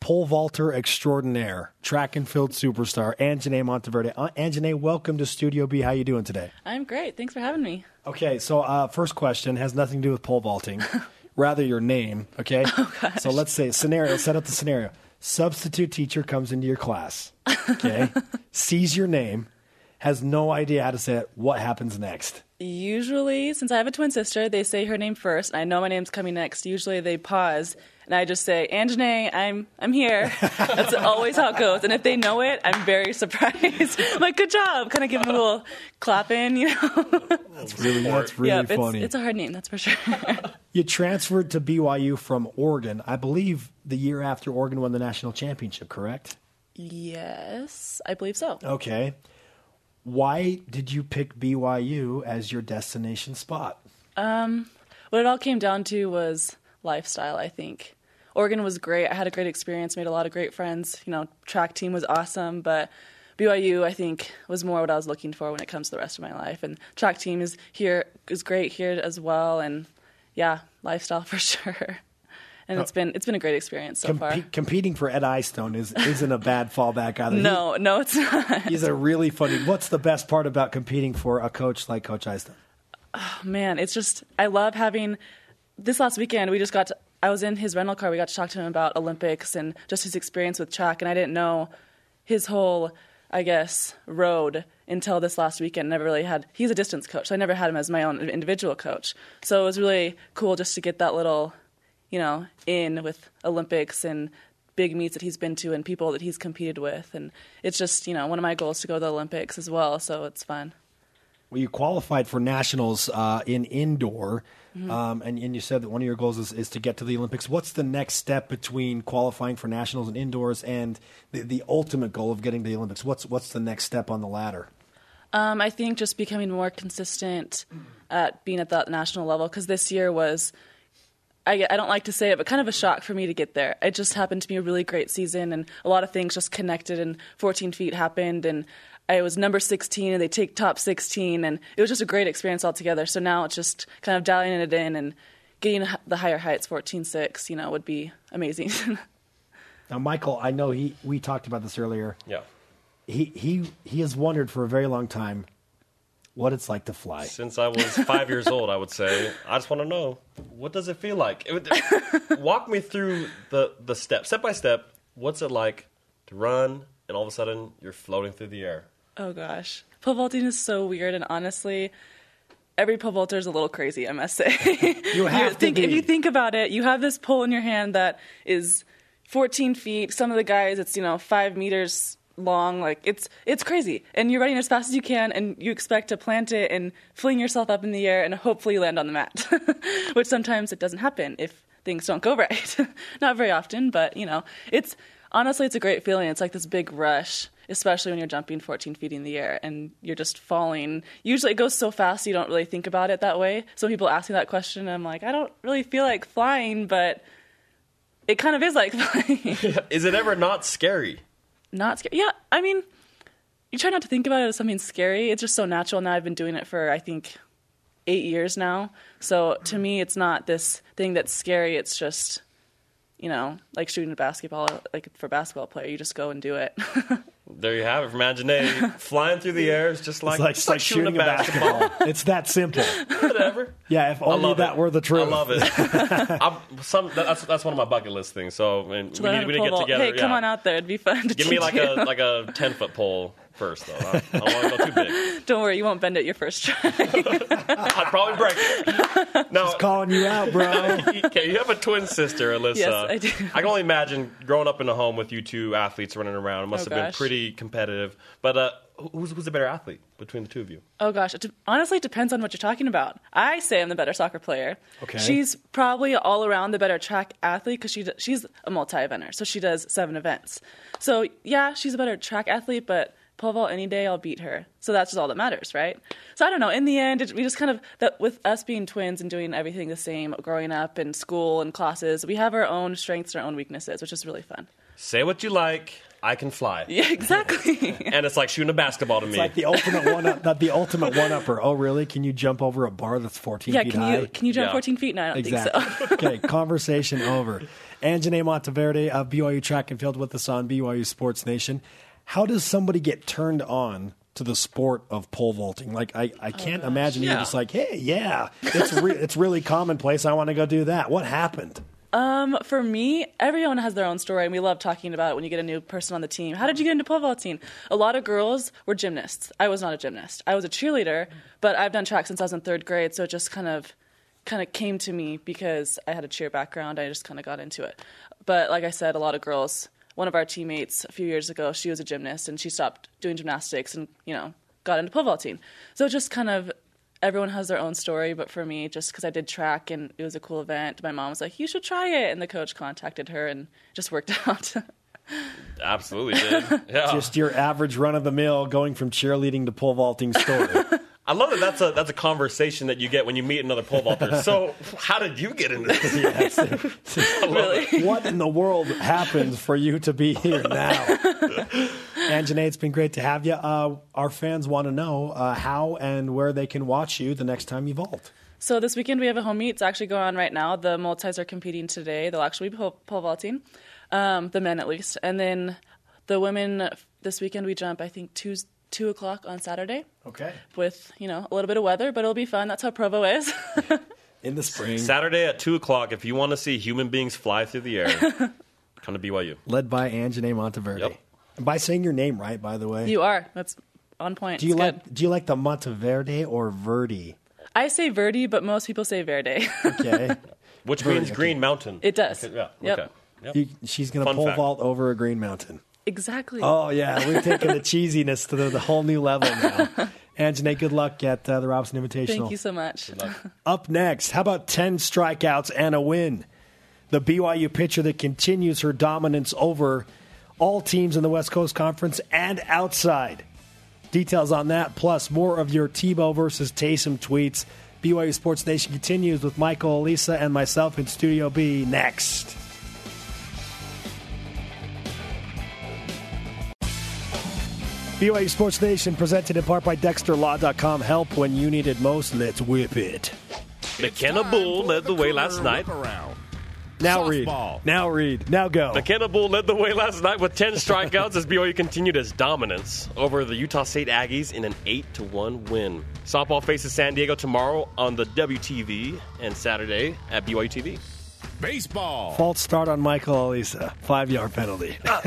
S1: pole vaulter extraordinaire, track and field superstar, Anjanae Monteverde. Uh, Anjanae, welcome to Studio B. How you doing today?
S7: I'm great. Thanks for having me.
S1: Okay, so uh, first question has nothing to do with pole vaulting, rather your name. Okay, oh, so let's say scenario. Set up the scenario. Substitute teacher comes into your class. Okay, sees your name, has no idea how to say it. What happens next?
S7: Usually, since I have a twin sister, they say her name first, I know my name's coming next. Usually, they pause, and I just say, "Anjanae, I'm I'm here." That's always how it goes. And if they know it, I'm very surprised. I'm like, "Good job!" Kind of give them a little clap in, you know.
S1: That's really that's really
S7: yeah,
S1: funny.
S7: it's a hard name, that's for sure.
S1: you transferred to BYU from Oregon, I believe, the year after Oregon won the national championship. Correct?
S7: yes, I believe so.
S1: Okay. Why did you pick BYU as your destination spot?
S7: Um, What it all came down to was lifestyle, I think. Oregon was great. I had a great experience, made a lot of great friends. You know, track team was awesome, but BYU, I think, was more what I was looking for when it comes to the rest of my life. And track team is here is great here as well, and yeah, lifestyle for sure. And it's uh, been it's been a great experience so far.
S1: Competing for Ed Eyestone is isn't a bad fallback either. He-
S7: No, no, it's not.
S1: he's a really funny. What's the best part about competing for a coach like Coach Eyestone?
S7: Oh, man, it's just I love having this last weekend we just got to I was in his rental car. We got to talk to him about Olympics and just his experience with track and I didn't know his whole I guess road until this last weekend. Never really had he's a distance coach. So I never had him as my own individual coach. So it was really cool just to get that little, you know, in with Olympics and big meets that he's been to and people that he's competed with and it's just, you know, one of my goals to go to the Olympics as well, so it's fun.
S1: Well, you qualified for nationals uh, in indoor,
S7: Mm-hmm.
S1: um, and, and you said that one of your goals is, is to get to the Olympics. What's the next step between qualifying for nationals and indoors and the, the ultimate goal of getting to the Olympics? What's what's the next step on the ladder?
S7: Um, I think just becoming more consistent at being at that national level because this year was. I, I don't like to say it, but kind of a shock for me to get there. It just happened to be a really great season, and a lot of things just connected, and 14 feet happened, and I was number 16, and they take top 16, and it was just a great experience altogether. So now it's just kind of dialing it in and getting the higher heights, 14.6, you know, would be amazing.
S1: Now, Michael, I know he we talked about this earlier.
S2: Yeah.
S1: He he he has wondered for a very long time what it's like to fly.
S2: Since I was five years old, I would say, I just want to know what does it feel like. It would- walk me through the the step, step by step. What's it like to run, and all of a sudden you're floating through the air?
S7: Oh gosh, pole vaulting is so weird, and honestly, every pole vaulter is a little crazy. I must say.
S1: You have to
S7: think if
S1: be.
S7: you think about it, you have this pole in your hand that is 14 feet. Some of the guys, it's you know five meters long. Like it's it's crazy, and you're running as fast as you can, and you expect to plant it and fling yourself up in the air, and hopefully land on the mat. Which sometimes it doesn't happen if things don't go right. Not very often, but you know, it's honestly it's a great feeling. It's like this big rush especially when you're jumping 14 feet in the air and you're just falling. Usually it goes so fast you don't really think about it that way. So people ask me that question, and I'm like, I don't really feel like flying, but it kind of is like flying.
S2: Is it ever not scary?
S7: not scary. Yeah, I mean, you try not to think about it as something scary. It's just so natural. Now I've been doing it for I think eight years now. So to me, it's not this thing that's scary. It's just you know, like shooting a basketball. Like for a basketball player, you just go and do it.
S2: There you have it from Anjanae. Flying through the air is just like,
S1: It's like,
S2: just
S1: it's like shooting a basketball. it's that simple.
S2: Whatever.
S1: Yeah, if
S2: I
S1: only
S2: love
S1: that
S2: it.
S1: were the truth.
S2: I love it. I'm, some, that's, that's one of my bucket list things. So I we need, we
S7: to
S2: need to get
S7: vault.
S2: together.
S7: Hey, come on out there. It'd be fun to
S2: Give me like
S7: you.
S2: a like a ten foot pole. First, though. I, I don't want to go too big.
S7: Don't worry, you won't bend it your first try.
S2: I'd probably break it. No,
S1: Calling you out, bro.
S2: okay, you have a twin sister, Alyssa.
S7: Yes, I do.
S2: I can only imagine growing up in a home with you two athletes running around. It must
S7: Oh,
S2: have been pretty competitive. But uh, who's, who's the better athlete between the two of you?
S7: Oh gosh, it de- honestly it depends on what you're talking about. I say I'm the better soccer player.
S1: Okay.
S7: She's probably all around the better track athlete because she d- she's a multi-eventer, so she does seven events. So yeah, she's a better track athlete, but pole vault any day I'll beat her. So that's just all that matters, right? So I don't know. In the end, it, we just kind of that with us being twins and doing everything the same, growing up in school and classes, we have our own strengths and our own weaknesses, which is really fun.
S2: Say what you like. I can fly.
S7: Yeah, exactly.
S2: And it's like shooting a basketball to me.
S1: Like the ultimate one up. Not the ultimate one upper. Oh, really? Can you jump over a bar that's 14
S7: yeah,
S1: feet
S7: can
S1: high?
S7: you can you jump
S2: Yeah.
S7: 14 feet? No, I don't
S1: Exactly.
S7: think so.
S1: okay, conversation over. Anjanae Monteverde of BYU Track and Field with us on BYU Sports Nation. How does somebody get turned on to the sport of pole vaulting? Like, I, I can't imagine you're just like, hey, yeah, it's, re- it's really commonplace. I want to go do that. What happened?
S7: Um, for me, everyone has their own story, and we love talking about it when you get a new person on the team. How did you get into pole vaulting? A lot of girls were gymnasts. I was not a gymnast. I was a cheerleader, but I've done track since I was in third grade, so it just kind of kind of came to me because I had a cheer background. I just kind of got into it. But like I said, a lot of girls. One of our teammates a few years ago, she was a gymnast, and she stopped doing gymnastics and you know got into pole vaulting. So it just kind of everyone has their own story, but for me, just because I did track and it was a cool event, my mom was like, "You should try it," and the coach contacted her, and just worked out.
S2: Absolutely did. Yeah.
S1: Just your average run of the mill going from cheerleading to pole vaulting story.
S2: I love that that's a that's a conversation that you get when you meet another pole vaulter. So how did you get into this?
S7: really,
S1: what in the world happened for you to be here now? Anjanae, it's been great to have you. Uh, our fans want to know uh, how and where they can watch you the next time you vault.
S7: so this weekend we have a home meet. It's actually going on right now. The multis are competing today. They'll actually be pole, pole vaulting, um, the men at least, and then the women this weekend we jump. I think two two o'clock on Saturday
S1: Okay.
S7: with you know a little bit of weather, but it'll be fun. That's how Provo is.
S1: In the spring.
S2: Saturday at two o'clock. If you want to see human beings fly through the air, come to BYU.
S1: Led by Anjanae Monteverde.
S2: Yep.
S1: And by saying your name right, by the way.
S7: you are. That's on point.
S1: do you
S7: It's
S1: like
S7: good.
S1: do you like the Monteverde or Verdi?
S7: I say Verdi, but most people say Verde.
S1: Okay.
S2: Which means Green Mountain.
S7: It does.
S2: Okay, yeah.
S7: Yep.
S2: Okay. Yep.
S1: You- she's going to
S2: Fun
S1: pole
S2: fact.
S1: vault over a green mountain.
S7: Exactly.
S1: Oh yeah, we're taking the cheesiness to the, the whole new level now. Anjanae, good luck at uh, the Robison Invitational.
S7: Thank you so much.
S1: Up next, how about 10 strikeouts and a win? The BYU pitcher that continues her dominance over all teams in the West Coast Conference and outside. Details on that, plus more of your Tebow versus Taysom tweets. BYU Sports Nation continues with Michael, Alisa, and myself in Studio B next. BYU Sports Nation presented in part by DexterLaw.com. Help when you need it most. Let's whip it.
S2: McKenna Bull led the way last night.
S3: Around.
S1: Now
S3: Softball.
S1: read. Now read. Now go.
S2: McKenna Bull led the way last night with 10 strikeouts as BYU continued its dominance over the Utah State Aggies in an 8 to 1 win. Softball faces San Diego tomorrow on the WTV and Saturday at BYU TV.
S3: Baseball.
S1: False start on Michael Alisa. Uh, Five yard penalty.
S2: Ah,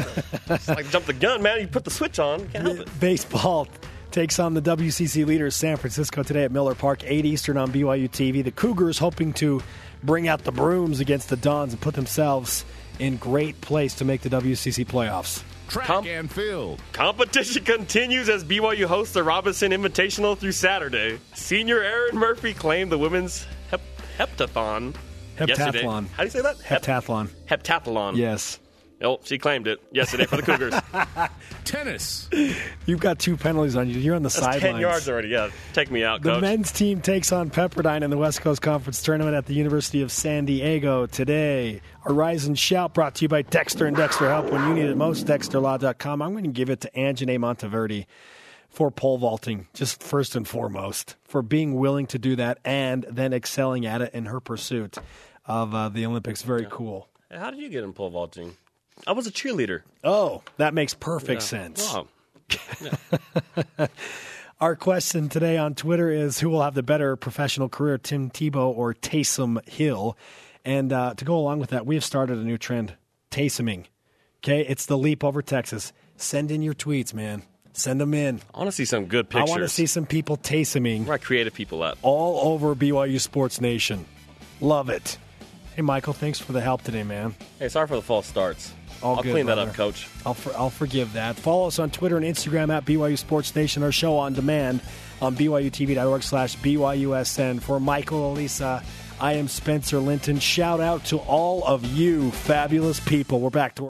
S2: it's like jump the gun, man. You put the switch on. Can't help it.
S1: Baseball takes on the WCC leaders San Francisco today at Miller Park, 8 Eastern on BYU TV. The Cougars hoping to bring out the brooms against the Dons and put themselves in great place to make the WCC playoffs.
S3: Track
S2: Com-
S3: and field.
S2: Competition continues as BYU hosts the Robison Invitational through Saturday. Senior Aaron Murphy claimed the women's hep- heptathon. Yesterday.
S1: Heptathlon.
S2: How do you say that?
S1: Heptathlon.
S2: heptathlon.
S1: Yes.
S2: Oh, she claimed it yesterday for the Cougars.
S3: Tennis.
S1: You've got two penalties on you. You're on the
S2: That's
S1: sidelines.
S2: 10 yards already. Yeah, take me out,
S1: The
S2: coach.
S1: men's team takes on Pepperdine in the West Coast Conference Tournament at the University of San Diego today. Our Rise and Shout brought to you by Dexter and Dexter Help when you need it most. DexterLaw.com. I'm going to give it to Anjanae Monteverde for pole vaulting, just first and foremost, for being willing to do that and then excelling at it in her pursuit of uh, the Olympics. Very cool.
S2: How did you get in pole vaulting? I was a cheerleader.
S1: Oh, that makes perfect sense.
S2: Wow.
S1: Our question today on Twitter is who will have the better professional career, Tim Tebow or Taysom Hill? And uh, to go along with that, we have started a new trend, Taysoming. Okay, it's the leap over Texas. Send in your tweets, man. Send them in.
S2: I want to see some good pictures.
S1: I want to see some people Taysoming
S2: Where are creative people at?
S1: all over BYU Sports Nation. Love it. Hey, Michael, thanks for the help today, man.
S2: Hey, sorry for the false starts.
S1: All
S2: I'll
S1: good,
S2: clean that up, Coach.
S1: I'll, for, I'll forgive that. Follow us on Twitter and Instagram at BYU Sports Nation. Our show on demand on BYUTV.org slash BYUSN. For Michael, Alisa, I am Spencer Linton. Shout out to all of you fabulous people. We're back to